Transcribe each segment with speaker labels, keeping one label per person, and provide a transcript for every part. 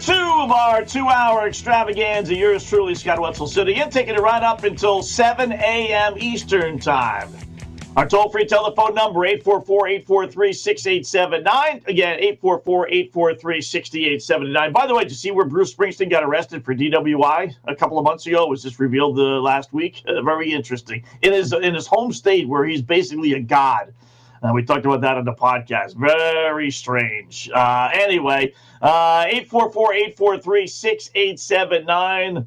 Speaker 1: two of our two-hour extravaganza. Yours truly, Scott Wetzel City, and taking it right up until 7 a.m. Eastern Time. Our toll-free telephone number, 844-843-6879. Again, 844-843-6879. By the way, did you see where Bruce Springsteen got arrested for DWI a couple of months ago? It was just revealed the last week. Uh, very interesting. In his, in his home state where he's basically a god. Uh, we talked about that on the podcast. Very strange. Uh, anyway, uh, 844-843-6879.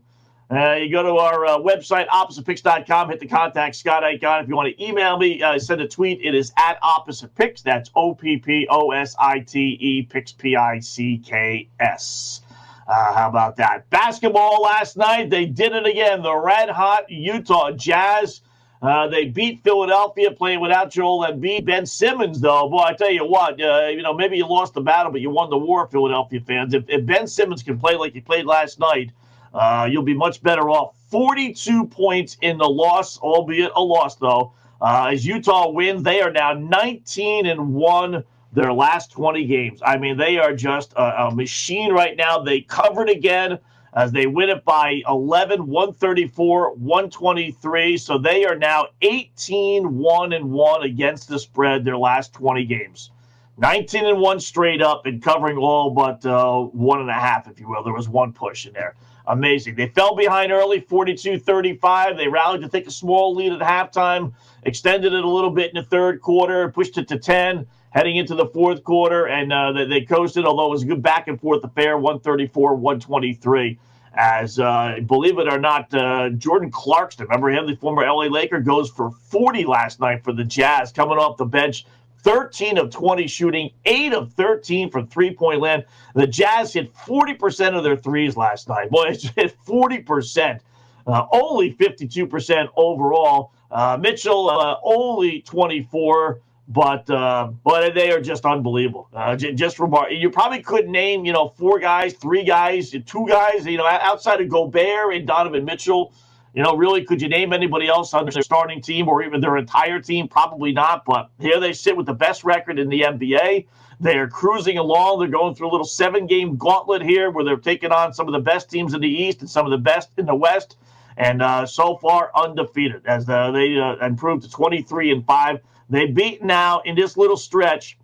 Speaker 1: Uh, you go to our uh, website, oppositepicks.com, hit the contact Scott icon. If you want to email me, uh, send a tweet. It is at Opposite Picks. That's O P P O S I T E, Picks P I C K S. Uh, how about that? Basketball last night, they did it again. The red hot Utah Jazz. Uh, they beat Philadelphia playing without Joel Embiid. Ben Simmons, though, boy, I tell you what, uh, you know, maybe you lost the battle, but you won the war, Philadelphia fans. If, if Ben Simmons can play like he played last night, uh, you'll be much better off. 42 points in the loss, albeit a loss, though. Uh, as Utah wins, they are now 19 and 1 their last 20 games. I mean, they are just a, a machine right now. They covered again as they win it by 11, 134, 123. So they are now 18, 1 and 1 against the spread their last 20 games. 19 and 1 straight up and covering all but uh, one and a half, if you will. There was one push in there. Amazing. They fell behind early, 42 35. They rallied to take a small lead at halftime, extended it a little bit in the third quarter, pushed it to 10 heading into the fourth quarter, and uh, they, they, coasted, although it was a good back and forth affair, 134 123. As uh, believe it or not, uh, Jordan Clarkson, remember him, the former LA Laker, goes for 40 last night for the Jazz, coming off the bench. 13 of 20 shooting, 8 of 13 from three point land. The Jazz hit 40% of their threes last night. Boy, it's hit 40%, uh, only 52% overall. Uh, Mitchell, uh, only 24 but uh, but they are just unbelievable. Uh, just remarkable. You probably could name you know four guys, three guys, two guys. You know outside of Gobert and Donovan Mitchell. You know, really, could you name anybody else on their starting team or even their entire team? Probably not. But here they sit with the best record in the NBA. They're cruising along. They're going through a little seven-game gauntlet here, where they're taking on some of the best teams in the East and some of the best in the West. And uh, so far, undefeated as uh, they uh, improved to 23 and five. They beat now in this little stretch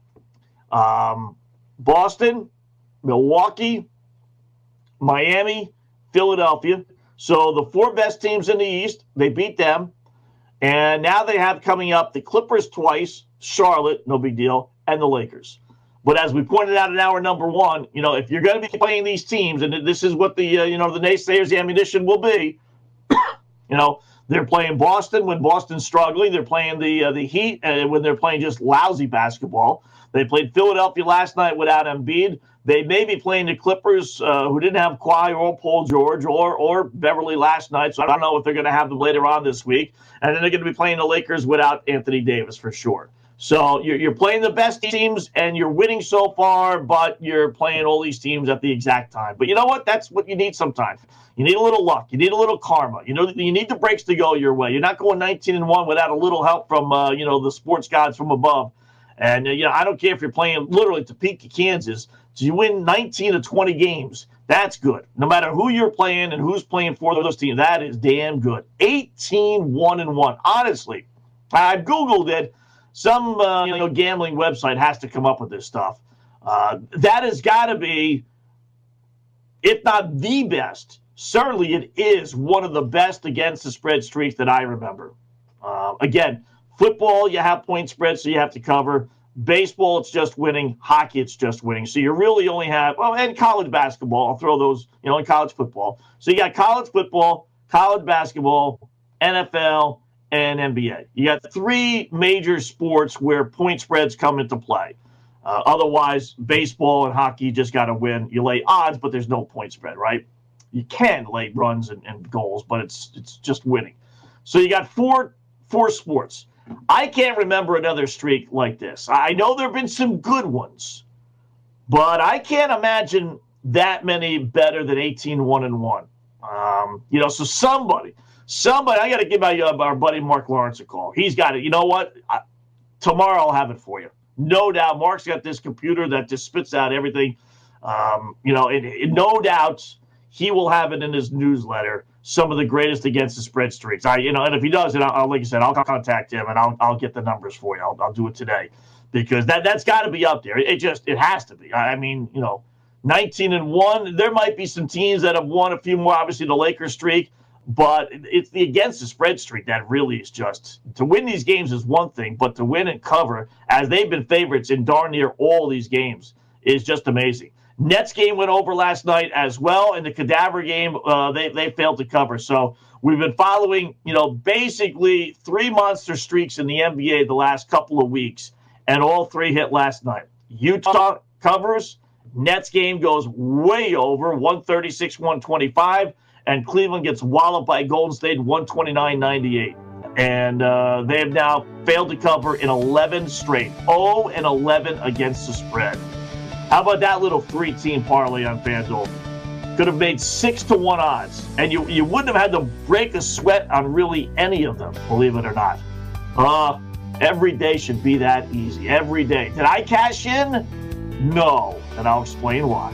Speaker 1: um, Boston, Milwaukee, Miami, Philadelphia. So the four best teams in the East, they beat them. And now they have coming up the Clippers twice, Charlotte, no big deal, and the Lakers. But as we pointed out in hour number one, you know, if you're going to be playing these teams, and this is what the uh, you know the naysayers, the ammunition will be, you know, they're playing Boston when Boston's struggling. They're playing the uh, the Heat uh, when they're playing just lousy basketball. They played Philadelphia last night without Embiid. They may be playing the Clippers, uh, who didn't have Kawhi or Paul George or or Beverly last night. So I don't know if they're going to have them later on this week. And then they're going to be playing the Lakers without Anthony Davis for sure. So you're, you're playing the best teams and you're winning so far, but you're playing all these teams at the exact time. But you know what? That's what you need sometimes. You need a little luck. You need a little karma. You know, you need the breaks to go your way. You're not going 19 and one without a little help from uh, you know the sports gods from above. And uh, you know, I don't care if you're playing literally Topeka, Kansas. So you win 19 of 20 games. That's good. No matter who you're playing and who's playing for those teams, that is damn good. 18 1 and 1. Honestly, I googled it some uh, you know gambling website has to come up with this stuff. Uh, that has got to be, if not the best, certainly it is one of the best against the spread streaks that I remember. Uh, again, football you have point spreads, so you have to cover. Baseball, it's just winning. Hockey, it's just winning. So you really only have well, and college basketball. I'll throw those, you know, in college football. So you got college football, college basketball, NFL, and NBA. You got three major sports where point spreads come into play. Uh, otherwise, baseball and hockey just got to win. You lay odds, but there's no point spread, right? You can lay runs and, and goals, but it's it's just winning. So you got four four sports. I can't remember another streak like this. I know there have been some good ones, but I can't imagine that many better than 18 1 and 1. Um, you know, so somebody, somebody, I got to give my, uh, our buddy Mark Lawrence a call. He's got it. You know what? I, tomorrow I'll have it for you. No doubt. Mark's got this computer that just spits out everything. Um, you know, no doubt he will have it in his newsletter. Some of the greatest against the spread streaks. I, you know, and if he does, I'll, like I said, I'll contact him and I'll, I'll get the numbers for you. I'll, I'll do it today because that that's got to be up there. It, it just it has to be. I mean, you know, 19 and one. There might be some teams that have won a few more. Obviously, the Lakers streak, but it's the against the spread streak that really is just to win these games is one thing, but to win and cover as they've been favorites in darn near all these games is just amazing. Nets game went over last night as well, and the cadaver game uh, they they failed to cover. So we've been following, you know, basically three monster streaks in the NBA the last couple of weeks, and all three hit last night. Utah covers. Nets game goes way over 136 125, and Cleveland gets walloped by Golden State 129 98. And uh, they have now failed to cover in 11 straight, 0 and 11 against the spread. How about that little three team parlay on FanDuel? Could have made six to one odds, and you, you wouldn't have had to break a sweat on really any of them, believe it or not. Uh, every day should be that easy. Every day. Did I cash in? No, and I'll explain why.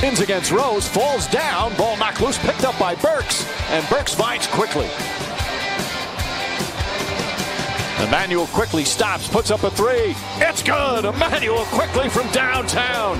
Speaker 2: Spins against Rose, falls down, ball knocked loose, picked up by Burks, and Burks finds Quickley. Immanuel Quickley stops, puts up a three. It's good. Immanuel Quickley from downtown.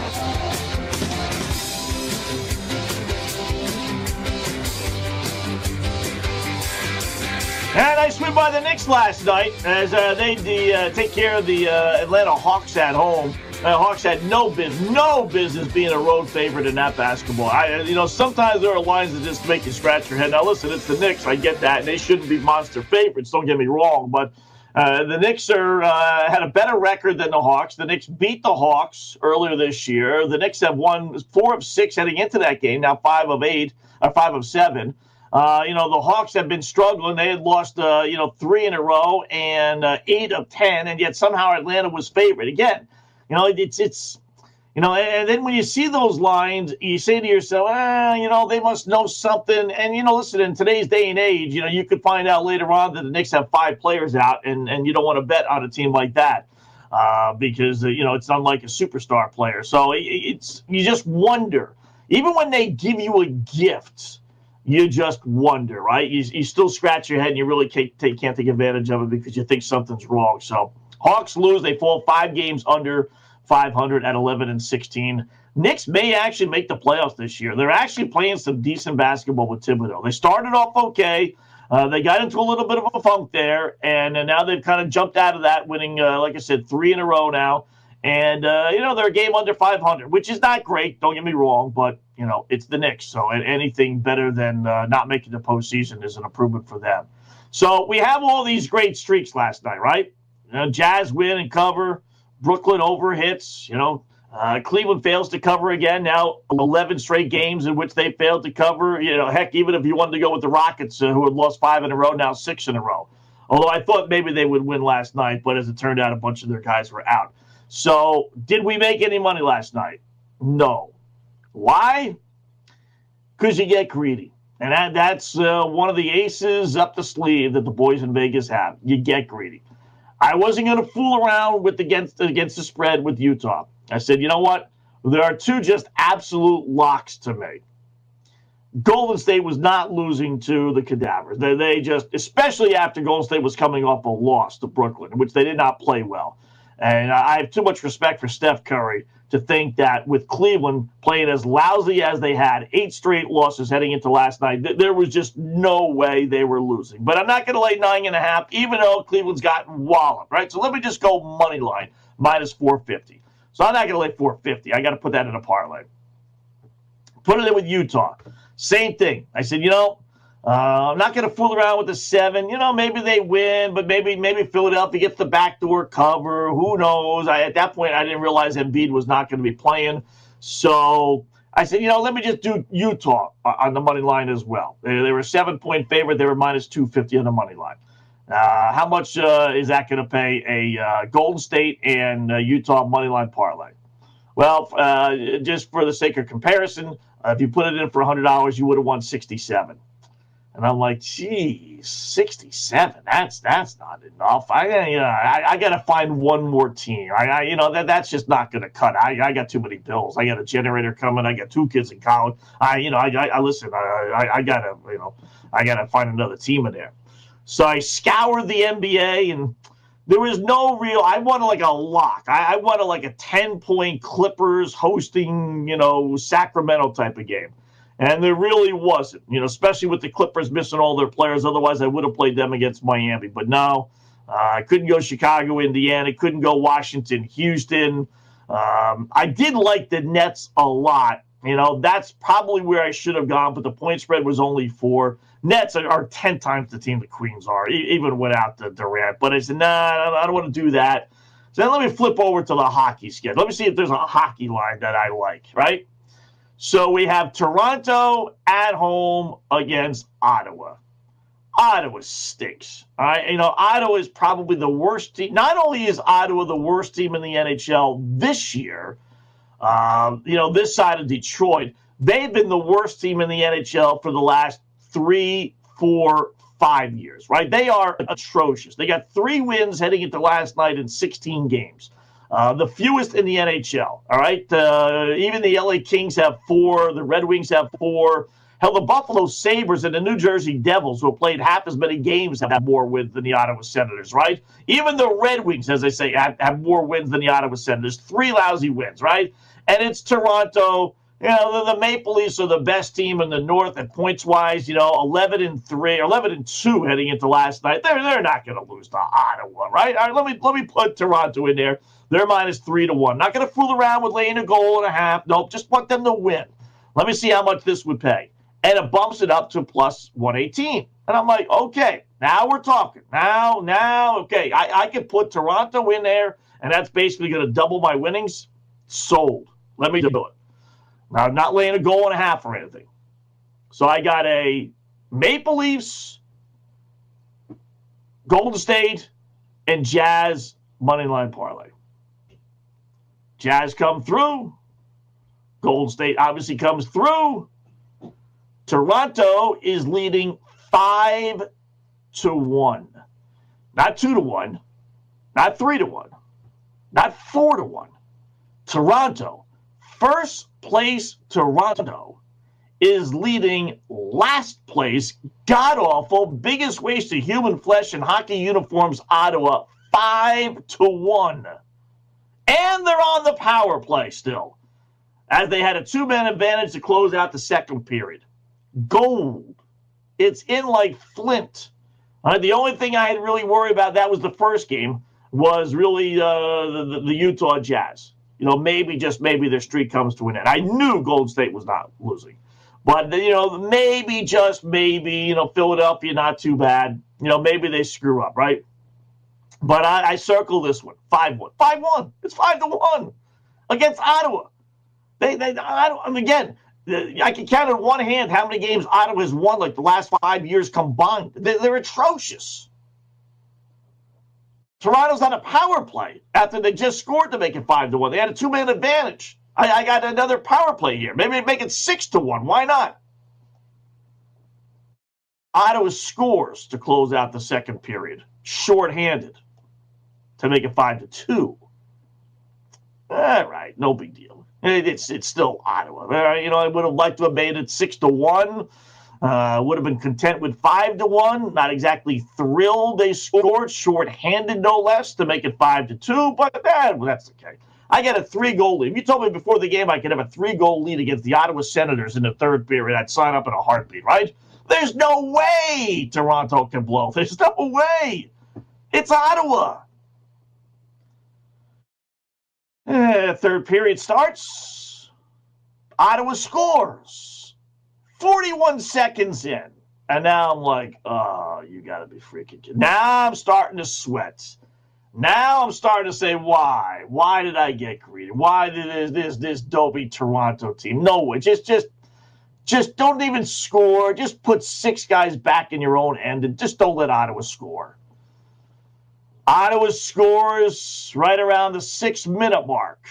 Speaker 1: And I swim by the Knicks last night as uh, they the, uh, take care of the uh, Atlanta Hawks at home. Uh, Hawks had no business, no business being a road favorite in that basketball. I, you know, sometimes there are lines that just make you scratch your head. Now, listen, it's the Knicks. I get that, and they shouldn't be monster favorites. Don't get me wrong, but uh, the Knicks are uh, had a better record than the Hawks. The Knicks beat the Hawks earlier this year. The Knicks have won four of six heading into that game. Now five of eight or five of seven. Uh, you know, the Hawks have been struggling. They had lost, uh, you know, three in a row and uh, eight of 10, and yet somehow Atlanta was favored. Again, you know, it's, it's, you know, and then when you see those lines, you say to yourself, ah, you know, they must know something. And, you know, listen, in today's day and age, you know, you could find out later on that the Knicks have five players out, and, and you don't want to bet on a team like that. Uh, because, you know, it's unlike a superstar player. So it, it's, you just wonder, even when they give you a gift, you just wonder, right? You, you still scratch your head and you really can't take, can't take advantage of it because you think something's wrong. So Hawks lose. They fall five games under 500 at 11 and 16. Knicks may actually make the playoffs this year. They're actually playing some decent basketball with Thibodeau. They started off okay. Uh, they got into a little bit of a funk there, and, and now they've kind of jumped out of that, winning, uh, like I said, three in a row now. And, uh, you know, they're a game under 500, which is not great. Don't get me wrong, but, you know, it's the Knicks. So anything better than uh, not making the postseason is an improvement for them. So we have all these great streaks last night, right? You know, Jazz win and cover. Brooklyn over hits. You know, uh, Cleveland fails to cover again. Now 11 straight games in which they failed to cover. You know, heck, even if you wanted to go with the Rockets, uh, who had lost five in a row, now six in a row. Although I thought maybe they would win last night, but as it turned out, a bunch of their guys were out. So, did we make any money last night? No. Why? Because you get greedy. And that, that's uh, one of the aces up the sleeve that the boys in Vegas have. You get greedy. I wasn't going to fool around with against against the spread with Utah. I said, you know what? There are two just absolute locks to me. Golden State was not losing to the Cadavers. They, they just, especially after Golden State was coming off a loss to Brooklyn, which they did not play well. And I have too much respect for Steph Curry to think that with Cleveland playing as lousy as they had, eight straight losses heading into last night, th- there was just no way they were losing. But I'm not going to lay nine and a half, even though Cleveland's gotten walloped, right? So let me just go money line minus 450. So I'm not going to lay 450. I got to put that in a parlay. Put it in with Utah. Same thing. I said, you know, uh, I'm not going to fool around with the seven. You know, maybe they win, but maybe maybe Philadelphia gets the backdoor cover. Who knows? I, at that point, I didn't realize Embiid was not going to be playing. So I said, you know, let me just do Utah on the money line as well. They, they were seven point favorite. They were minus 250 on the money line. Uh, how much uh, is that going to pay a uh, Golden State and uh, Utah money line parlay? Well, uh, just for the sake of comparison, if you put it in for $100, you would have won 67. And I'm like, geez, 67. That's that's not enough. I you know, I, I got to find one more team. I, I you know that that's just not going to cut. I, I got too many bills. I got a generator coming. I got two kids in college. I you know I I, I listen. I, I I got to you know I got to find another team in there. So I scoured the NBA and there was no real. I wanted like a lock. I, I wanted like a 10 point Clippers hosting, you know, Sacramento type of game. And there really wasn't, you know, especially with the Clippers missing all their players. Otherwise, I would have played them against Miami. But no, uh, I couldn't go Chicago, Indiana. Couldn't go Washington, Houston. Um, I did like the Nets a lot. You know, that's probably where I should have gone, but the point spread was only four. Nets are, are 10 times the team the Queens are, even without the Durant. But I said, nah, I don't want to do that. So then let me flip over to the hockey schedule. Let me see if there's a hockey line that I like, right? So we have Toronto at home against Ottawa. Ottawa stinks. All right. You know, Ottawa is probably the worst team. Not only is Ottawa the worst team in the NHL this year, um, you know, this side of Detroit, they've been the worst team in the NHL for the last three, four, five years, right? They are atrocious. They got three wins heading into last night in 16 games. Uh, the fewest in the NHL. All right. Uh, even the LA Kings have four. The Red Wings have four. Hell, the Buffalo Sabres and the New Jersey Devils, who have played half as many games, have more wins than the Ottawa Senators, right? Even the Red Wings, as I say, have, have more wins than the Ottawa Senators. Three lousy wins, right? And it's Toronto. You know, the, the Maple Leafs are the best team in the North at points wise. You know, 11 and 3, 11 and 2 heading into last night. They're, they're not going to lose to Ottawa, right? All right, let me, let me put Toronto in there. They're minus 3 to 1. Not going to fool around with laying a goal and a half. Nope, just want them to win. Let me see how much this would pay and it bumps it up to plus 118. And I'm like, okay, now we're talking. Now, now, okay, I, I can put Toronto in there, and that's basically going to double my winnings. Sold. Let me do it. Now, I'm not laying a goal and a half or anything. So I got a Maple Leafs, Golden State, and Jazz money line parlay. Jazz come through. Golden State obviously comes through. Toronto is leading five to one, not two to one, not three to one, not four to one. Toronto, first place Toronto, is leading last place, god awful, biggest waste of human flesh and hockey uniforms, Ottawa, five to one. And they're on the power play still, as they had a two man advantage to close out the second period gold. It's in like flint. Uh, the only thing I had really worry about that was the first game was really uh, the, the, Utah Jazz. You know, maybe just maybe their streak comes to an end. I knew Golden State was not losing, but you know, maybe just maybe you know Philadelphia not too bad. You know, maybe they screw up, right? But I, I circle this one five one, five one. It's five to one against Ottawa. They they I don't, again I can count on one hand how many games Ottawa has won like the last five years combined. They're, they're atrocious. Toronto's on a power play after they just scored to make it five to one. They had a two man advantage. I, I, got another power play here. Maybe make it six to one. Why not? Ottawa scores to close out the second period, shorthanded to make it five to two. All right, no big deal. It's it's still Ottawa. You know, I would have liked to have made it six to one. Uh, would have been content with five to one. Not exactly thrilled they scored, short-handed no less, to make it five to two. But that, well, that's okay. I get a three-goal lead. If you told me before the game I could have a three-goal lead against the Ottawa Senators in the third period, I'd sign up in a heartbeat, right? There's no way Toronto can blow. There's no way. It's Ottawa. Eh, third period starts. Ottawa scores. 41 seconds in. And now I'm like, oh, you got to be freaking kidding. Now I'm starting to sweat. Now I'm starting to say, why? Why did I get greedy? Why did this this this dopey Toronto team? No way. Just just just don't even score. Just put six guys back in your own end and just don't let Ottawa score. Ottawa scores right around the six minute mark,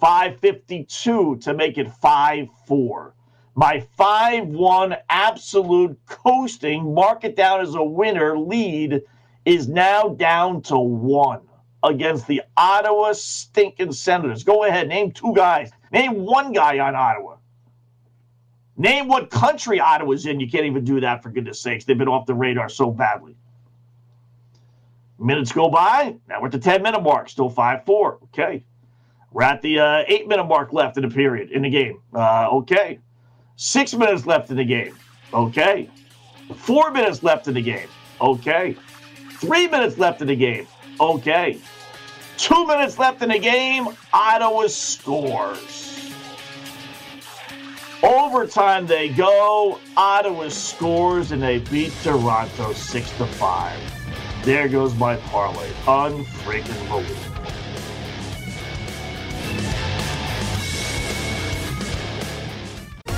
Speaker 1: 552 to make it 5 4. My 5 1 absolute coasting, mark it down as a winner lead is now down to one against the Ottawa stinking Senators. Go ahead, name two guys. Name one guy on Ottawa. Name what country Ottawa's in. You can't even do that, for goodness sakes. They've been off the radar so badly. Minutes go by. Now we're at the 10 minute mark, still 5 4. Okay. We're at the uh, 8 minute mark left in the period, in the game. Uh, okay. Six minutes left in the game. Okay. Four minutes left in the game. Okay. Three minutes left in the game. Okay. Two minutes left in the game. Ottawa scores. Overtime they go. Ottawa scores and they beat Toronto six to five. There goes my parlay. Unfreaking believable.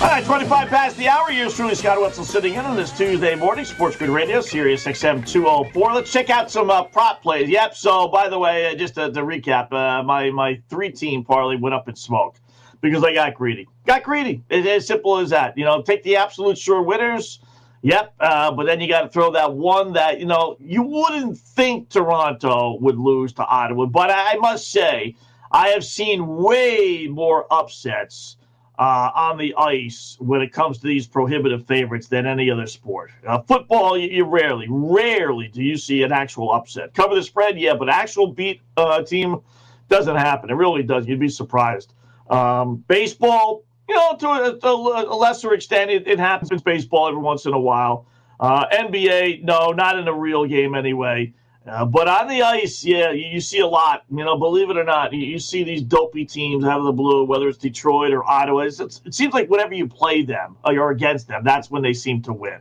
Speaker 1: All right, 25 past the hour. Yours truly, Scott Wetzel, sitting in on this Tuesday morning. Sports Grid Radio, Sirius XM 204. Let's check out some uh, prop plays. Yep. So, by the way, uh, just to, to recap, uh, my my three team parlay went up in smoke because I got greedy. Got greedy. It's as simple as that. You know, take the absolute sure winners. Yep. Uh, but then you got to throw that one that you know you wouldn't think Toronto would lose to Ottawa, but I, I must say I have seen way more upsets uh, on the ice when it comes to these prohibitive favorites than any other sport. Uh, football, you, you, rarely, rarely do you see an actual upset. Cover the spread, yeah, but actual beat uh, team doesn't happen. It really does. You'd be surprised. Um, baseball, you know, to a, a lesser extent, it, it, happens in baseball every once in a while. Uh, NBA, no, not in a real game anyway. Uh, but on the ice, yeah, you, you, see a lot. You know, believe it or not, you, you, see these dopey teams out of the blue, whether it's Detroit or Ottawa. It's, it's, it seems like whenever you play them uh, or against them, that's when they seem to win.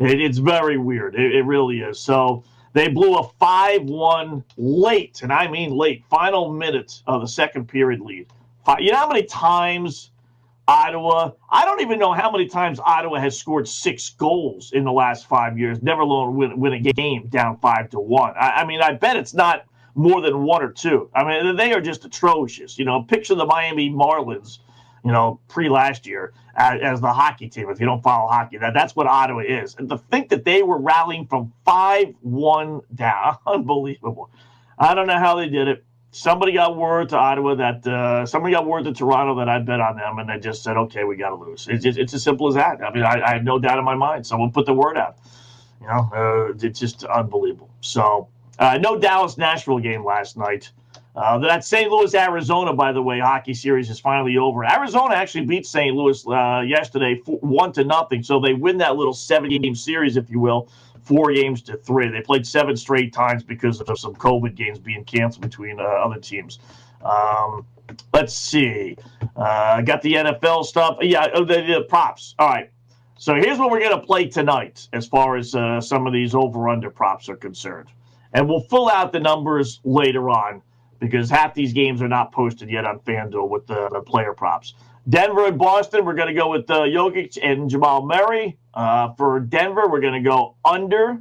Speaker 1: It, it's very weird. It, it, really is. So they blew a 5 1 late, and I mean late, final minute of the second period lead. You know how many times Ottawa. I don't even know how many times Ottawa has scored six goals in the last five years, never alone win, win a game down five to one. I, I, mean, I bet it's not more than one or two. I mean, they are just atrocious. You know, picture the Miami Marlins, you know, pre last year as, as, the hockey team. If you don't follow hockey, that that's what Ottawa is. And to think that they were rallying from five one down, unbelievable. I don't know how they did it somebody got word to Ottawa that uh, somebody got word to Toronto that I'd bet on them, and they just said, "Okay, we got to lose." It's, it's, it's as simple as that. I mean, I, I, have no doubt in my mind. Someone put the word out. You know, uh, it's just unbelievable. So, uh, no Dallas Nashville game last night. Uh, that St. Louis Arizona, by the way, hockey series is finally over. Arizona actually beat St. Louis uh, yesterday, four, one to nothing. So they win that little seven game series, if you will four games to three. They played seven straight times because of some COVID games being canceled between uh, other teams. Um, let's see. Uh, got the NFL stuff. Yeah, oh, the, the, props. All right. So here's what we're going to play tonight as far as uh, some of these over under props are concerned. And we'll fill out the numbers later on because half these games are not posted yet on FanDuel with the, the player props. Denver and Boston, we're going to go with uh, Jokic and Jamal Murray. Uh, for Denver, we're going to go under.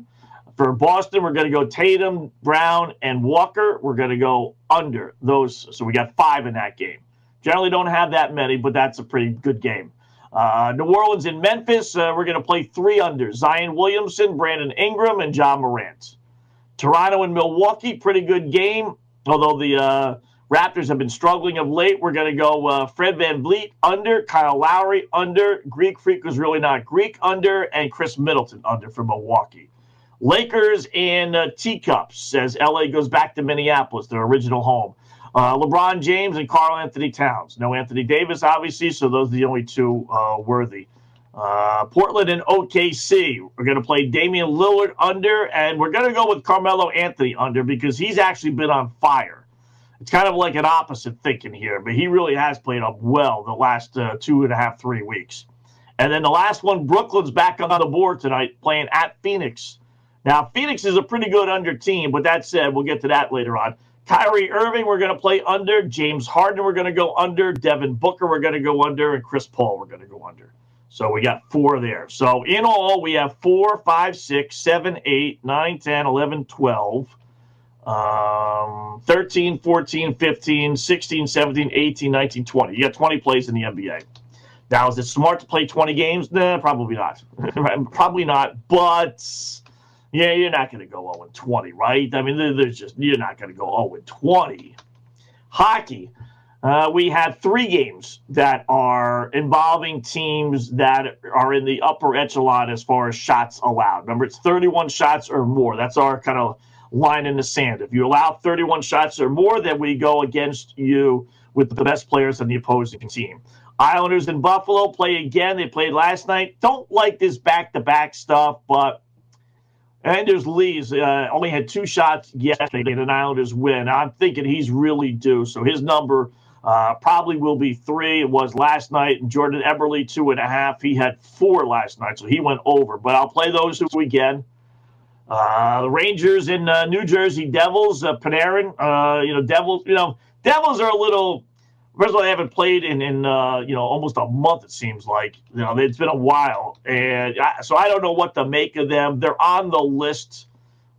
Speaker 1: For Boston, we're going to go Tatum, Brown, and Walker. We're going to go under those. So we got five in that game. Generally don't have that many, but that's a pretty good game. Uh, New Orleans and Memphis, uh, we're going to play three under Zion Williamson, Brandon Ingram, and Ja Morant. Toronto and Milwaukee, pretty good game, although the uh, Raptors have been struggling of late. We're going to go uh, Fred VanVleet under, Kyle Lowry under, Greek Freak was really not Greek under, and Khris Middleton under for Milwaukee. Lakers and uh, Teacups as LA goes back to Minneapolis, their original home. Uh, LeBron James and Karl-Anthony Towns. No Anthony Davis, obviously, so those are the only two uh, worthy. Uh, Portland and OKC. We're going to play Damian Lillard under, and we're going to go with Carmelo Anthony under because he's actually been on fire. It's kind of like an opposite thinking here, but he really has played up well the last uh, two and a half, three weeks. And then the last one, Brooklyn's back on the board tonight, playing at Phoenix. Now, Phoenix is a pretty good under team, but that said, we'll get to that later on. Kyrie Irving, we're going to play under. James Harden, we're going to go under. Devin Booker, we're going to go under. And Chris Paul, we're going to go under. So we got four there. So in all, we have four, five, six, seven, eight, nine, 10, 11, 12, um, 13, 14, 15, 16, 17, 18, 19, 20. You got 20 plays in the NBA. Now, is it smart to play 20 games? Nah, probably not. probably not. But yeah, you're not going to go 0 20, right? I mean, there's just you're not going to go 0 20. Hockey, uh, we have three games that are involving teams that are in the upper echelon as far as shots allowed. Remember, it's 31 shots or more. That's our kind of line in the sand. If you allow 31 shots or more, then we go against you with the best players on the opposing team. Islanders and Buffalo play again. They played last night. Don't like this back to back stuff, but Anders Lee's uh, only had two shots yesterday in an Islanders win. I'm thinking he's really due. So his number uh, probably will be three. It was last night. Jordan Eberle, two and a half. He had four last night, so he went over. But I'll play those this weekend. Uh, the Rangers in uh, New Jersey Devils, uh, Panarin. Uh, you know, Devils. You know, Devils are a little First of all, they haven't played in, in uh, you know almost a month. It seems like you know it's been a while, and I, so I don't know what to make of them. They're on the list,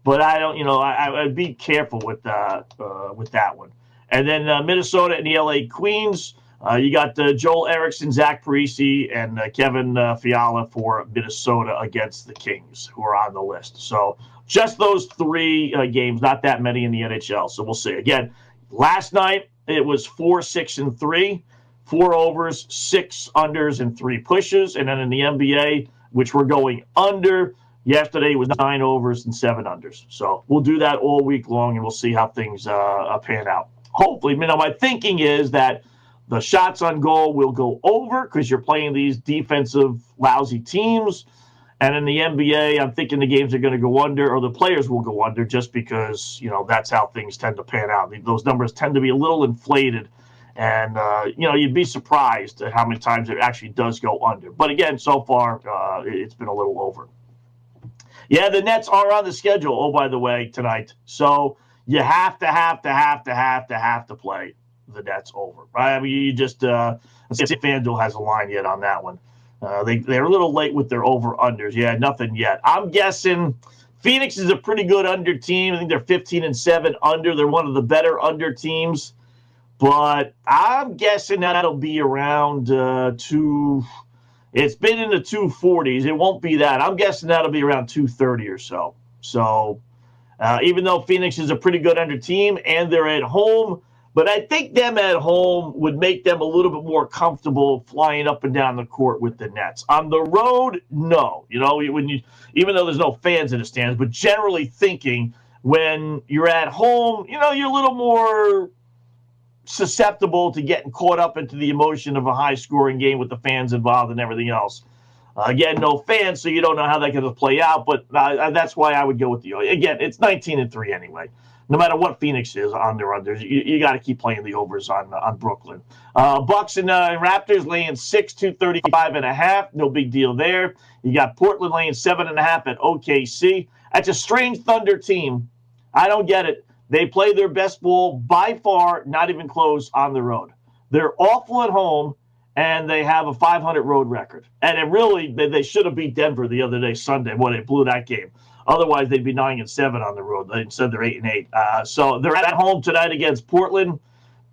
Speaker 1: but I don't. You know, I, would be careful with uh, uh, with that one. And then uh, Minnesota and the LA Queens. Uh, you got uh, Joel Eriksson, Zach Parise, and uh, Kevin uh, Fiala for Minnesota against the Kings, who are on the list. So just those three uh, games, not that many in the NHL. So we'll see. Again, last night it was four, six, and three, four overs, six unders, and three pushes. And then in the NBA, which we're going under, yesterday was nine overs and seven unders. So we'll do that all week long, and we'll see how things uh, pan out. Hopefully, you know, my thinking is that the shots on goal will go over because you're playing these defensive lousy teams. And in the NBA, I'm thinking the games are going to go under, or the players will go under, just because you know that's how things tend to pan out. Those numbers tend to be a little inflated, and uh, you know you'd be surprised at how many times it actually does go under. But again, so far uh, it's been a little over. Yeah, the Nets are on the schedule. Oh, by the way, tonight, so you have to, have to, have to, have to, have to play the Nets over. Right? I mean, you just uh, let's see if FanDuel has a line yet on that one. Uh, they they're a little late with their over unders. Yeah, nothing yet. I'm guessing Phoenix is a pretty good under team. I think they're 15 and seven under. They're one of the better under teams, but I'm guessing that'll be around uh, two. It's been in the 240s. It won't be that. I'm guessing that'll be around 230 or so. So, uh, even though Phoenix is a pretty good under team and they're at home, but I think them at home would make them a little bit more comfortable flying up and down the court with the Nets. On the road, no. You know, when you even though there's no fans in the stands, but generally thinking when you're at home, you know, you're a little more susceptible to getting caught up into the emotion of a high scoring game with the fans involved and everything else. Uh, again, no fans, so you don't know how going to play out. But uh, that's why I would go with the. Again, it's 19 and three anyway no matter what Phoenix is on their unders, you, you got to keep playing the overs on on Brooklyn. Uh, Bucks and uh, Raptors laying six, two thirty five and a half. No big deal there. You got Portland laying seven and a half at OKC. That's a strange Thunder team. I don't get it. They play their best ball by far, not even close on the road. They're awful at home, and they have a 500 road record. And it really, they, should have beat Denver the other day, Sunday, when they blew that game. Otherwise, they'd be nine and seven on the road. Instead, they're eight and eight. Uh, so they're at home tonight against Portland.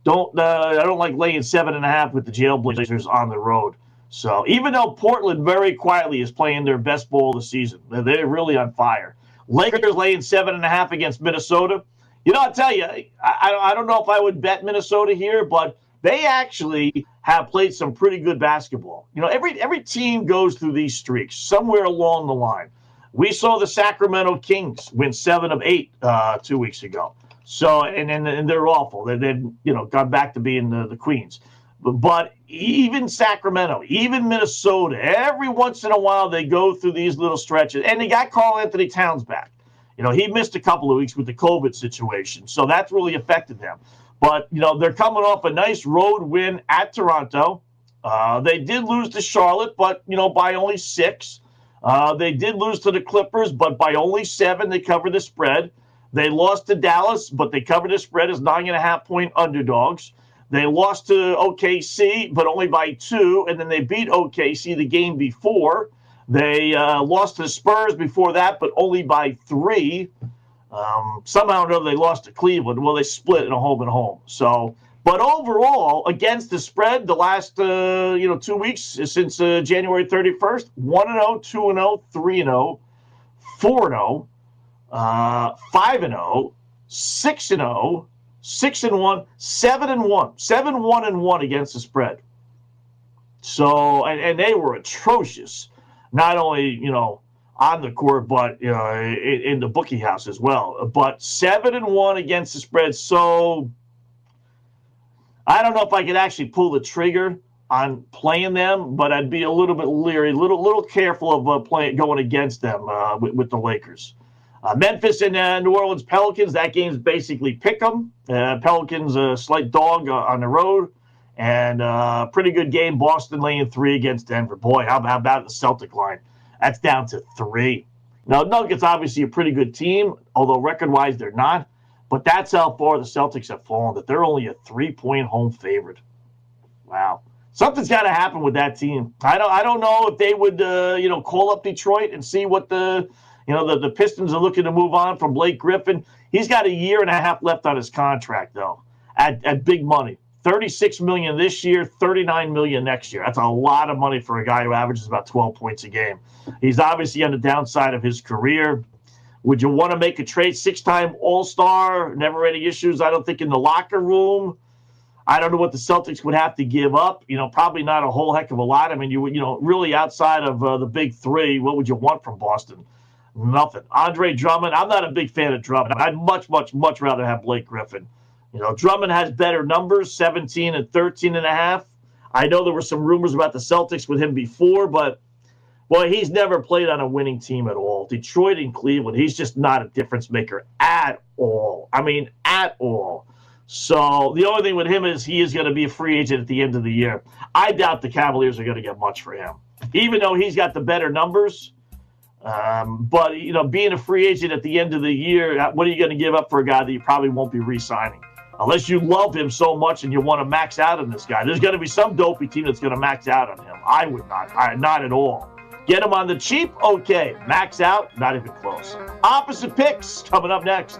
Speaker 1: Don't uh, I don't like laying seven and a half with the Jailblazers on the road. So even though Portland very quietly is playing their best ball of the season, they're really on fire. Lakers laying seven and a half against Minnesota. You know, I'll tell you, I, I don't know if I would bet Minnesota here, but they actually have played some pretty good basketball. You know, every every team goes through these streaks somewhere along the line. We saw the Sacramento Kings win seven of eight uh, two weeks ago. So, and, and and they're awful. They they you know gone back to being the, the Queens. But, but even Sacramento, even Minnesota, every once in a while they go through these little stretches. And they got Karl-Anthony Towns back. You know, he missed a couple of weeks with the COVID situation. So that's really affected them. But, you know, they're coming off a nice road win at Toronto. Uh, they did lose to Charlotte, but, you know, by only six. Uh, they did lose to the Clippers, but by only seven, they covered the spread. They lost to Dallas, but they covered the spread as nine and a half point underdogs. They lost to OKC, but only by two, and then they beat OKC the game before. They uh, lost to the Spurs before that, but only by three. Um, somehow or another, they lost to Cleveland. Well, they split in a home and home. So, but overall, against the spread, the last uh, you know two weeks since uh, January 31st, one and 0, 2 and 0, 3 and 0, 4 and 0, uh, 5 and 0, 6 and 0, 6 and 1, 7 and 1, 7 1 and 1 against the spread. So, and, and they were atrocious, not only, you know, on the court, but you know, in, in the bookie house as well. But seven and one against the spread. So I don't know if I could actually pull the trigger on playing them, but I'd be a little bit leery, little little careful of uh, playing going against them uh, with, with, the Lakers. Uh, Memphis and uh, New Orleans Pelicans. That game's basically pick 'em. Uh, Pelicans a slight dog uh, on the road, and a pretty good game. Boston laying three against Denver. Boy, how, how about the Celtic line? That's down to three. Now, Nuggets obviously a pretty good team, although record wise they're not. But that's how far the Celtics have fallen, that they're only a three point home favorite. Wow. Something's got to happen with that team. I don't. I don't know if they would, uh, you know, call up Detroit and see what the, you know, the, the Pistons are looking to move on from Blake Griffin. He's got a year and a half left on his contract, though, at, at big money. 36 million this year, 39 million next year. That's a lot of money for a guy who averages about 12 points a game. He's obviously on the downside of his career. Would you want to make a trade? Six-time All-Star, never any issues. I don't think in the locker room. I don't know what the Celtics would have to give up. You know, probably not a whole heck of a lot. I mean, you you know, really outside of uh, the big three, what would you want from Boston? Nothing. Andre Drummond. I'm not a big fan of Drummond. I'd much, much, much rather have Blake Griffin. You know, Drummond has better numbers, 17 and 13 and a half. I know there were some rumors about the Celtics with him before, but boy, he's never played on a winning team at all. Detroit and Cleveland, he's just not a difference maker at all. I mean, at all. So the only thing with him is he is going to be a free agent at the end of the year. I doubt the Cavaliers are going to get much for him, even though he's got the better numbers. Um, but you know, being a free agent at the end of the year, what are you going to give up for a guy that you probably won't be re-signing? Unless you love him so much and you want to max out on this guy. There's going to be some dopey team that's going to max out on him. I would not. I, not at all. Get him on the cheap? Okay. Max out? Not even close. Opposite picks coming up next.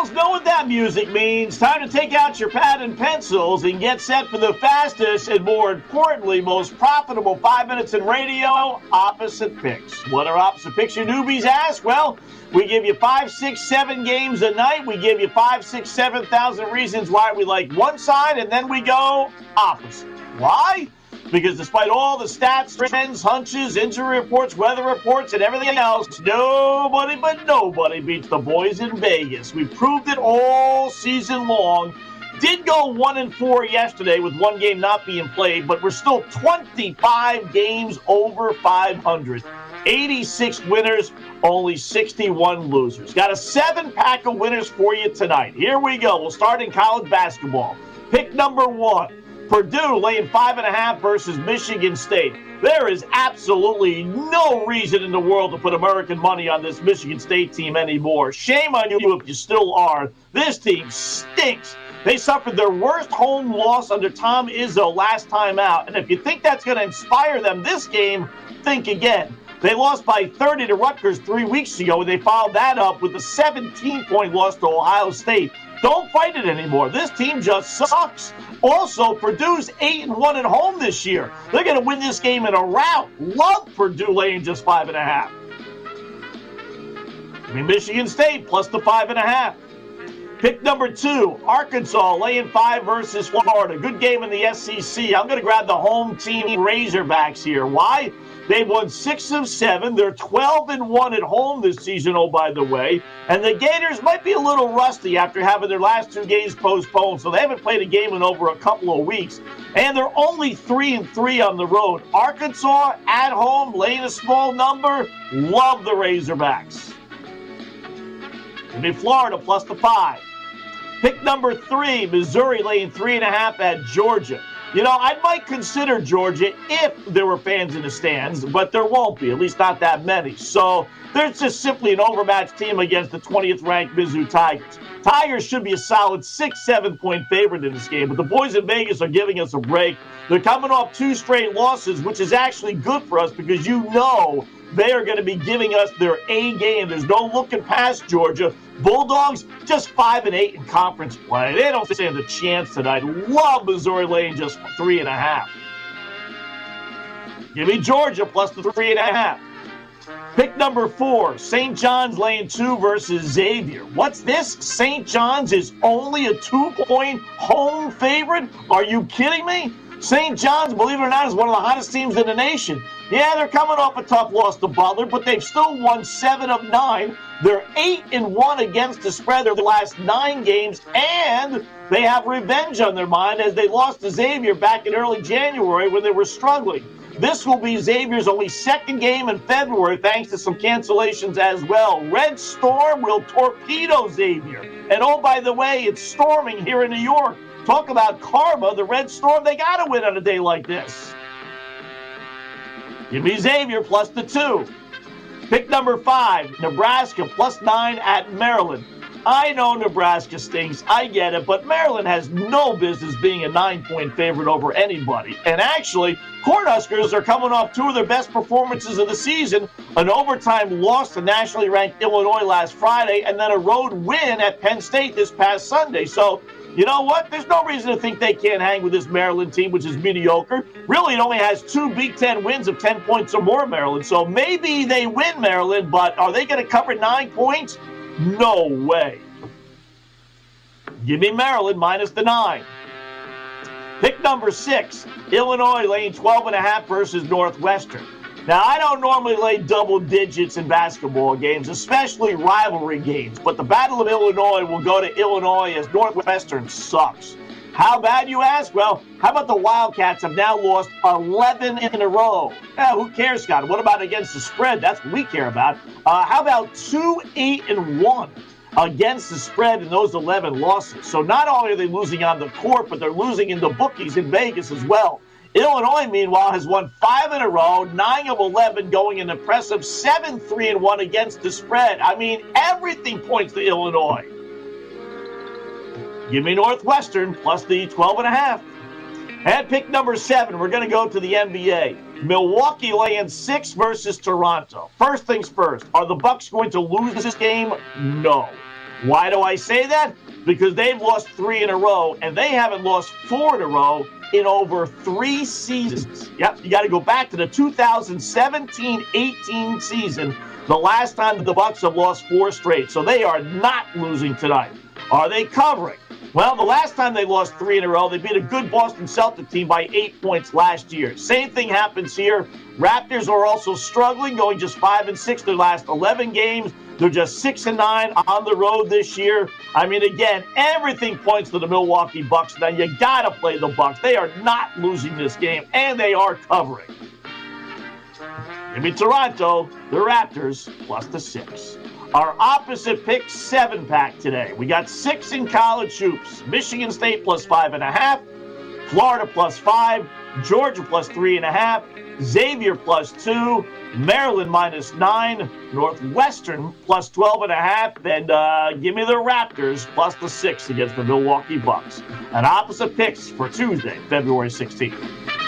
Speaker 1: Know what that music means. Time to take out your pad and pencils and get set for the fastest and, more importantly, most profitable five minutes in radio opposite picks. What are opposite picks, your newbies ask? Well, we give you five, six, seven games a night. We give you five, six, seven thousand reasons why we like one side, and then we go opposite. Why? Because despite all the stats, trends, hunches, injury reports, weather reports, and everything else, nobody but nobody beats the boys in Vegas. We proved it all season long. Did go one and four yesterday with one game not being played, but we're still 25 games over 500. 86 winners, only 61 losers. Got a seven pack of winners for you tonight. Here we go. We'll start in college basketball. Pick number one Purdue laying five and a half versus Michigan State. There is absolutely no reason in the world to put American money on this Michigan State team anymore. Shame on you if you still are. This team stinks. They suffered their worst home loss under Tom Izzo last time out. And if you think that's going to inspire them this game, think again. They lost by 30 to Rutgers three weeks ago, and they followed that up with a 17 point loss to Ohio State. Don't fight it anymore. This team just sucks. Also, Purdue's 8 and 1 at home this year. They're going to win this game in a rout. Love Purdue laying just 5.5. I mean, Michigan State plus the 5.5. Pick number two, Arkansas laying five versus Florida. Good game in the SEC. I'm going to grab the home team Razorbacks here. Why? They've won six of seven. They're 12 and one at home this season, oh, by the way. And the Gators might be a little rusty after having their last two games postponed. So they haven't played a game in over a couple of weeks. And they're only three and three on the road. Arkansas at home, laying a small number. Love the Razorbacks. Give me Florida plus the five. Pick number three, Missouri laying three and a half at Georgia. You know, I might consider Georgia if there were fans in the stands, but there won't be, at least not that many. So there's just simply an overmatched team against the 20th ranked Mizzou Tigers. Tigers should be a solid six, seven point favorite in this game, but the boys in Vegas are giving us a break. They're coming off two straight losses, which is actually good for us because you know they are going to be giving us their A game. There's no looking past Georgia. Bulldogs just five and eight in conference play. They don't stand a chance tonight. Love Missouri laying just three and a half. Give me Georgia plus the three and a half. Pick number four, St. John's laying two versus Xavier. What's this? St. John's is only a two point home favorite? Are you kidding me? St. John's, believe it or not, is one of the hottest teams in the nation. Yeah, they're coming off a tough loss to Butler, but they've still won seven of nine. They're eight and one against the spread of the last nine games, and they have revenge on their mind as they lost to Xavier back in early January when they were struggling. This will be Xavier's only second game in February, thanks to some cancellations as well. Red Storm will torpedo Xavier. And oh, by the way, it's storming here in New York. Talk about karma. The Red Storm, they got to win on a day like this. Give me Xavier plus the two. Pick number five, Nebraska plus nine at Maryland. I know Nebraska stinks. I get it, but Maryland has no business being a nine point favorite over anybody. And actually, Cornhuskers are coming off two of their best performances of the season an overtime loss to nationally ranked Illinois last Friday, and then a road win at Penn State this past Sunday. So you know what? There's no reason to think they can't hang with this Maryland team, which is mediocre. Really, it only has two Big Ten wins of 10 points or more, Maryland. So maybe they win Maryland, but are they going to cover nine points? No way. Give me Maryland minus the nine. Pick number six, Illinois laying 12 and a half versus Northwestern. Now, I don't normally lay double digits in basketball games, especially rivalry games, but the Battle of Illinois will go to Illinois as Northwestern sucks. How bad, you ask? Well, how about the Wildcats have now lost 11 in a row? Yeah, who cares, Scott? What about against the spread? That's what we care about. Uh, how about 2 8 and 1 against the spread in those 11 losses? So not only are they losing on the court, but they're losing in the bookies in Vegas as well. Illinois, meanwhile, has won five in a row, nine of 11, going an impressive 7 3 and 1 against the spread. I mean, everything points to Illinois. Give me Northwestern plus the 12 and a half. And pick number seven, we're going to go to the NBA. Milwaukee laying six versus Toronto. First things first, are the Bucks going to lose this game? No. Why do I say that? Because they've lost three in a row, and they haven't lost four in a row in over three seasons. Yep, you got to go back to the 2017-18 season, the last time the Bucks have lost four straight. So they are not losing tonight. Are they covering? Well, the last time they lost three in a row, they beat a good Boston Celtic team by eight points last year. Same thing happens here. Raptors are also struggling, going just five and six their last 11 games. They're just six and nine on the road this year. I mean, again, everything points to the Milwaukee Bucks. Now you gotta play the Bucks. They are not losing this game, and they are covering. Give me Toronto, the Raptors, plus the six. Our opposite pick seven pack today. We got six in college hoops. Michigan State plus five and a half, Florida plus five, Georgia plus three and a half, Xavier plus two, Maryland minus nine, Northwestern plus 12 and a half, and uh, give me the Raptors plus the six against the Milwaukee Bucks. And opposite picks for Tuesday, February 16th.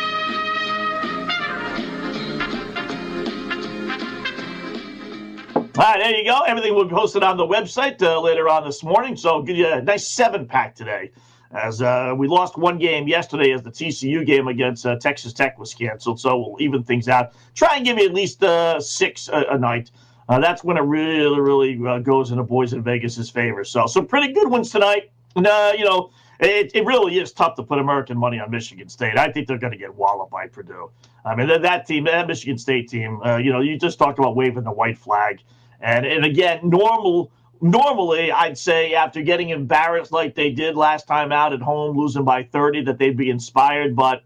Speaker 1: Right, there you go. Everything will be posted on the website uh, later on this morning. So, give you a nice seven pack today. As uh, we lost one game yesterday, as the TCU game against uh, Texas Tech was canceled. So, we'll even things out. Try and give you at least uh, six a, a night. Uh, that's when it really, really uh, goes in the boys in Vegas's favor. So, some pretty good ones tonight. And, you know, it, it really is tough to put American money on Michigan State. I think they're going to get walloped by Purdue. I mean, that, that team, that Michigan State team, you know, you just talked about waving the white flag. And and again, normal normally I'd say after getting embarrassed like they did last time out at home, losing by 30, that they'd be inspired. But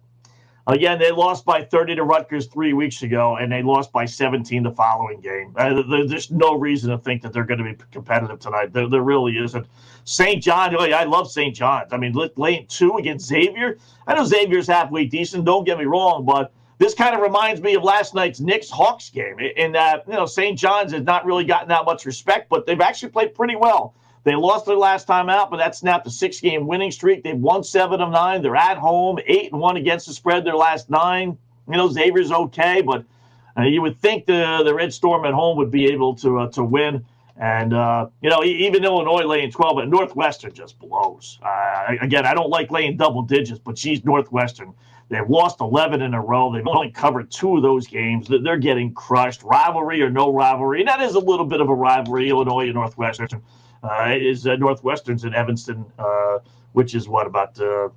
Speaker 1: again, they lost by 30 to Rutgers three weeks ago, and they lost by 17 the following game. Uh, there's no reason to think that they're going to be competitive tonight. There, there really isn't. St. John, oh, I love St. John's. I mean, lane two against Xavier. I know Xavier's halfway decent. Don't get me wrong, but this kind of reminds me of last night's Knicks Hawks game in that, you know, St. John's has not really gotten that much respect, but they've actually played pretty well. They lost their last time out, but that snapped a six game winning streak. They've won seven of nine. They're at home, eight and one against the spread their last nine. You know, Xavier's okay, but uh, you would think the the Red Storm at home would be able to uh, to win. And, uh, you know, even Illinois laying 12, but Northwestern just blows. Uh, again, I don't like laying double digits, but she's Northwestern. They've lost 11 in a row. They've only covered two of those games. They're getting crushed. Rivalry or no rivalry. And that is a little bit of a rivalry, Illinois and Northwestern. Uh, is uh, Northwestern's in Evanston, uh, which is what about uh,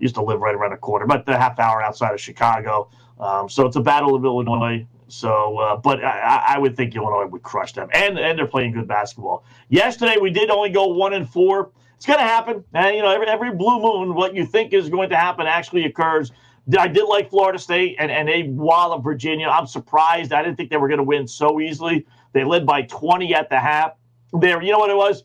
Speaker 1: used to live right around the corner, about the half hour outside of Chicago. Um, so it's a battle of Illinois. So, uh, but I, I, would think Illinois would crush them, and and they're playing good basketball. Yesterday we did only go one and four. It's going to happen, and you know every every blue moon, what you think is going to happen actually occurs. I did like Florida State, and, and they walloped Virginia. I'm surprised. I didn't think they were going to win so easily. They led by 20 at the half. There, you know what it was?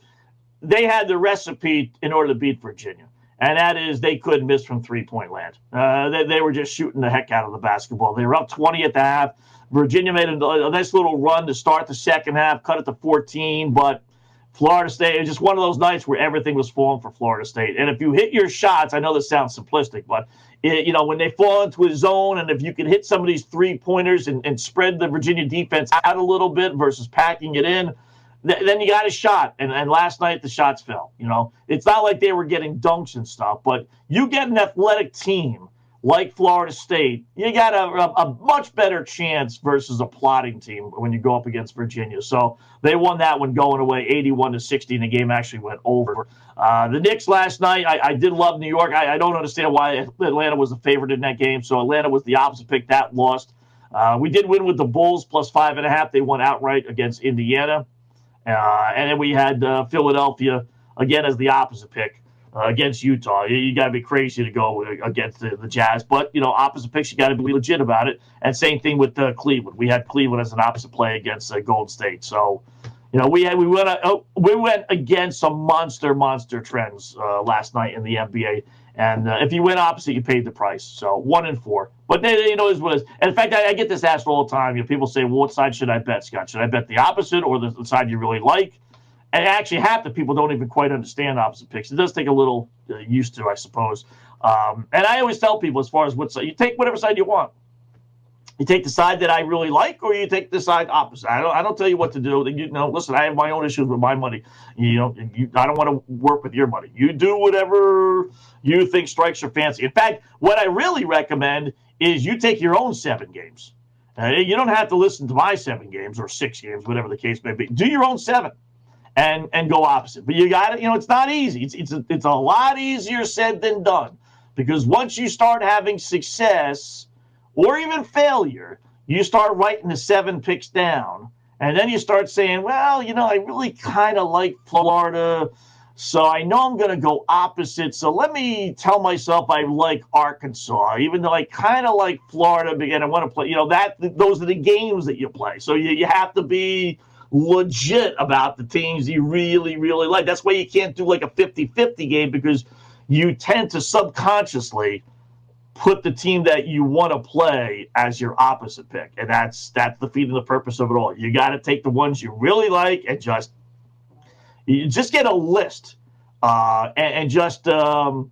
Speaker 1: They had the recipe in order to beat Virginia, and that is they couldn't miss from three point land. Uh, they, they were just shooting the heck out of the basketball. They were up 20 at the half. Virginia made a, a nice little run to start the second half, cut it to 14, but Florida State, it was just one of those nights where everything was falling for Florida State. And if you hit your shots, I know this sounds simplistic, but Eh, you know when they fall into a zone, and if you can hit some of these three pointers and, and spread the Virginia defense out a little bit versus packing it in, th- then you got a shot. And, and last night the shots fell. You know, it's not like they were getting dunks and stuff, but you get an athletic team like Florida State, you got a, a, a, much better chance versus a plotting team when you go up against Virginia. So they won that one going away 81 to 60, and the game actually went over. Uh, the Knicks last night, I, I did love New York. I, I, don't understand why Atlanta was the favorite in that game. So Atlanta was the opposite pick. That lost. Uh, we did win with the Bulls plus five and a half. They won outright against Indiana. Uh, and then we had uh, Philadelphia again as the opposite pick uh, against Utah. You, you got to be crazy to go against the, the, Jazz. But, you know, opposite picks, you got to be legit about it. And same thing with Cleveland. We had Cleveland as an opposite play against Golden State. So, you know, we had we went uh, we went against some monster monster trends uh, last night in the NBA. And uh, if you went opposite, you paid the price. So one and four. But you know, is. And in fact, I, I, get this asked all the time. You know, people say, "Well, what side should I bet, Scott? Should I bet the opposite or the, the side you really like?" and actually half the people don't even quite understand opposite picks. It does take a little uh, used to, I suppose. Um, and I always tell people, as far as what side you take, whatever side you want. You take the side that I really like, or you take the side opposite. I don't. I don't tell you what to do. You know, listen. I have my own issues with my money. You know, you, I don't want to work with your money. You do whatever you think strikes your fancy. In fact, what I really recommend is you take your own seven games. Uh, you don't have to listen to my seven games or six games, whatever the case may be. Do your own seven and and go opposite. But you got it. You know, it's not easy. It's it's a, it's a lot easier said than done because once you start having success or even failure, you start writing the seven picks down, and then you start saying, well, you know, I really kind of like Florida. So I know I'm going to go opposite. So let me tell myself I like Arkansas, even though I kind of like Florida. Again, I want to play. You know that those are the games that you play. So you, you have to be legit about the teams you really, really like. That's why you can't do like a 50 50 game because you tend to subconsciously put the team that you want to play as your opposite pick. And that's that's the feed and the purpose of it all. You got to take the ones you really like and just you just get a list uh, and, and, just um,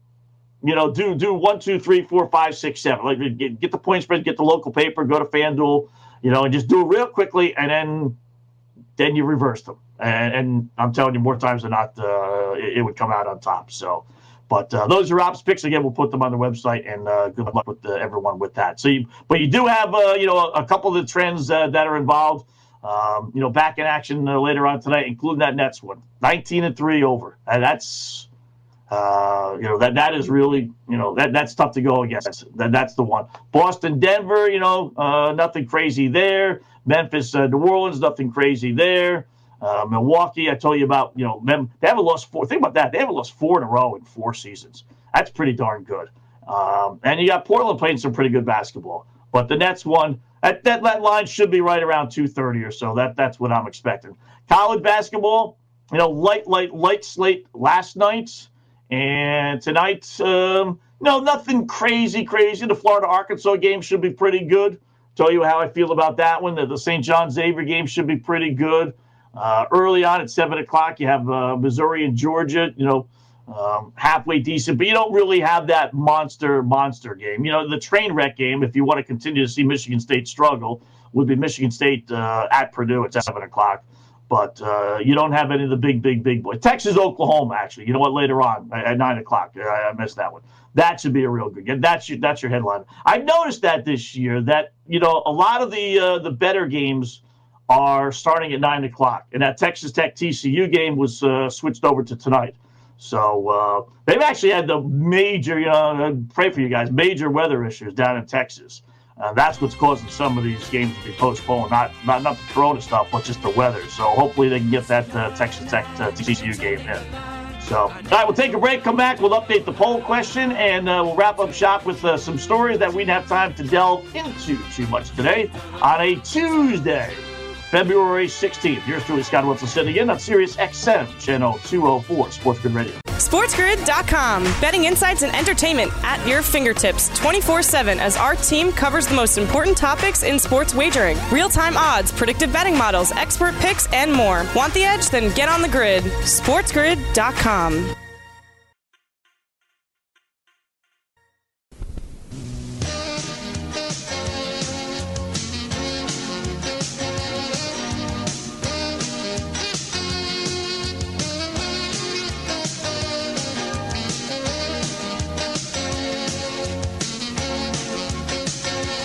Speaker 1: you know do do one, two, three, four, five, six, seven. Like get, get the point spread, get the local paper, go to FanDuel, you know, and just do it real quickly, and then then you reverse them. And, and I'm telling you, more times than not, uh, it, it, would come out on top. So, but uh, those are ops picks. Again, we'll put them on the website, and uh, good luck with uh, everyone with that. So, you, but you do have, uh, you know, a, couple of the trends uh, that are involved. Um, you know, back in action later on tonight, including that Nets one, 19 and three over. And that's, you know, that that is really, you know, that that's tough to go against. That that's the one. Boston, Denver, you know, nothing crazy there. Memphis, uh, New Orleans, nothing crazy there. Uh, Milwaukee, I told you about, you know, they haven't lost four. Think about that. They haven't lost four in a row in four seasons. That's pretty darn good. Um, and you got Portland playing some pretty good basketball. But the Nets one, that, that, that line should be right around 230 or so. That That's what I'm expecting. College basketball, you know, light, light, light slate last night. And tonight, um, no, nothing crazy, crazy. The Florida Arkansas game should be pretty good. Tell you how I feel about that one. The, the St. John Xavier game should be pretty good. Uh, early on at seven o'clock, you have uh, Missouri and Georgia. You know, um, halfway decent, but you don't really have that monster monster game. You know, the train wreck game. If you want to continue to see Michigan State struggle, would be Michigan State uh, at Purdue at seven o'clock. But uh, you don't have any of the big, big, big boys. Texas, Oklahoma, actually. You know what? Later on at, nine o'clock, I, I missed that one. That should be a real good game. That's your that's your headline. I've noticed that this year that you know a lot of the uh, the better games are starting at nine o'clock, and that Texas Tech TCU game was uh, switched over to tonight. So uh, they've actually had the major, you know, pray for you guys, major weather issues down in Texas. Uh, that's what's causing some of these games to be postponed. Not not not the Corona stuff, but just the weather. So hopefully they can get that uh, Texas Tech uh, TCU game in. So, all right, we'll take a break, come back, we'll update the poll question, and uh, we'll wrap up shop with uh, some stories that we didn't have time to delve into too much today on a Tuesday, February 16th. Here's Julie Stewart-Wilson sitting in on Sirius XM, channel 204, Sports Grid Radio.
Speaker 3: SportsGrid.com. Betting insights and entertainment at your fingertips 24 7 as our team covers the most important topics in sports wagering real time odds, predictive betting models, expert picks, and more. Want the edge? Then get on the grid. SportsGrid.com.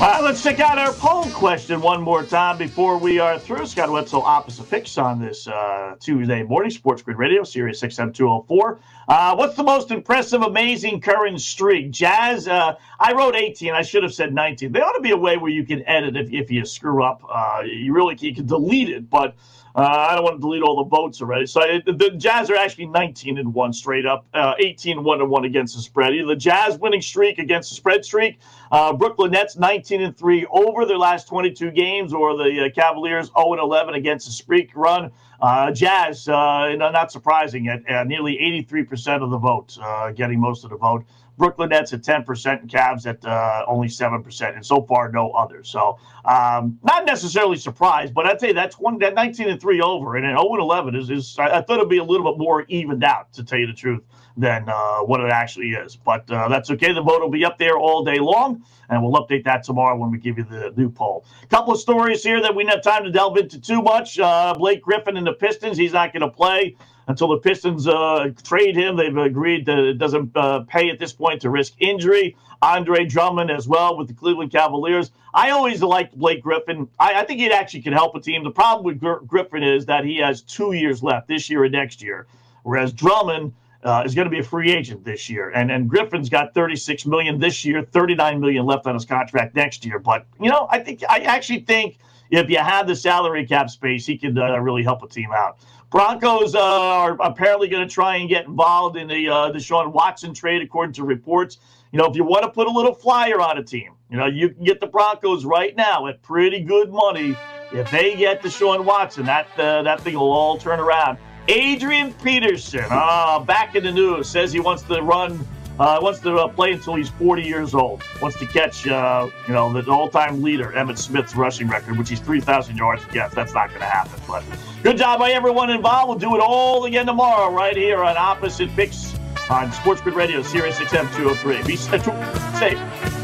Speaker 1: let's check out our poll question one more time before we are through. Scott Wetzel, opposite picks on this uh, Tuesday morning, Sports Grid Radio, Sirius XM 204. Uh, what's the most impressive, amazing current streak? Jazz, uh, I wrote 18. I should have said 19. There ought to be a way where you can edit if, if you screw up. Uh, you really you can delete it, but uh, I don't want to delete all the votes already. So it, the Jazz are actually 19 and one straight up, uh, 18 1 and one against the spread. The Jazz winning streak against the spread streak. Uh, Brooklyn Nets 19 and three over their last 22 games, or the uh, Cavaliers 0 and 11 against the streak run. Uh, Jazz, uh, not surprising, at, at nearly 83% of the vote, getting most of the vote. Brooklyn Nets at 10% and Cavs at uh, only 7%, and so far no others. So um, not necessarily surprised, but I'd say that's one that 19 and 3 over, and an 0 and 11 is, is I, I thought it'd be a little bit more evened out, to tell you the truth, than uh, what it actually is. But uh, that's okay. The vote will be up there all day long, and we'll update that tomorrow when we give you the new poll. A couple of stories here that we didn't have time to delve into too much. Uh, Blake Griffin and the Pistons, he's not going to play until the Pistons uh, trade him. They've agreed that it doesn't uh, pay at this point to risk injury. Andre Drummond as well with the Cleveland Cavaliers. I always liked Blake Griffin. I, I think he actually can help a team. The problem with Gr- Griffin is that he has two years left, this year and next year, whereas Drummond uh, is going to be a free agent this year, and and Griffin's got 36 million this year, 39 million left on his contract next year. But you know, I think I actually think if you have the salary cap space, he could uh, really help a team out. Broncos uh, are apparently going to try and get involved in the uh, Deshaun Watson trade, according to reports. You know, if you want to put a little flyer on a team, you know, you can get the Broncos right now at pretty good money. If they get Deshaun Watson, that uh, that thing will all turn around. Adrian Peterson, uh, back in the news, says he wants to run, uh, wants to uh, play until he's 40 years old. Wants to catch, uh, you know, the all-time leader, Emmitt Smith's rushing record, which is 3,000 yards. Yes, that's not going to happen. But good job by everyone involved. We'll do it all again tomorrow, right here on Opposite Picks on Sports Grid Radio, Sirius XM 203. Be safe.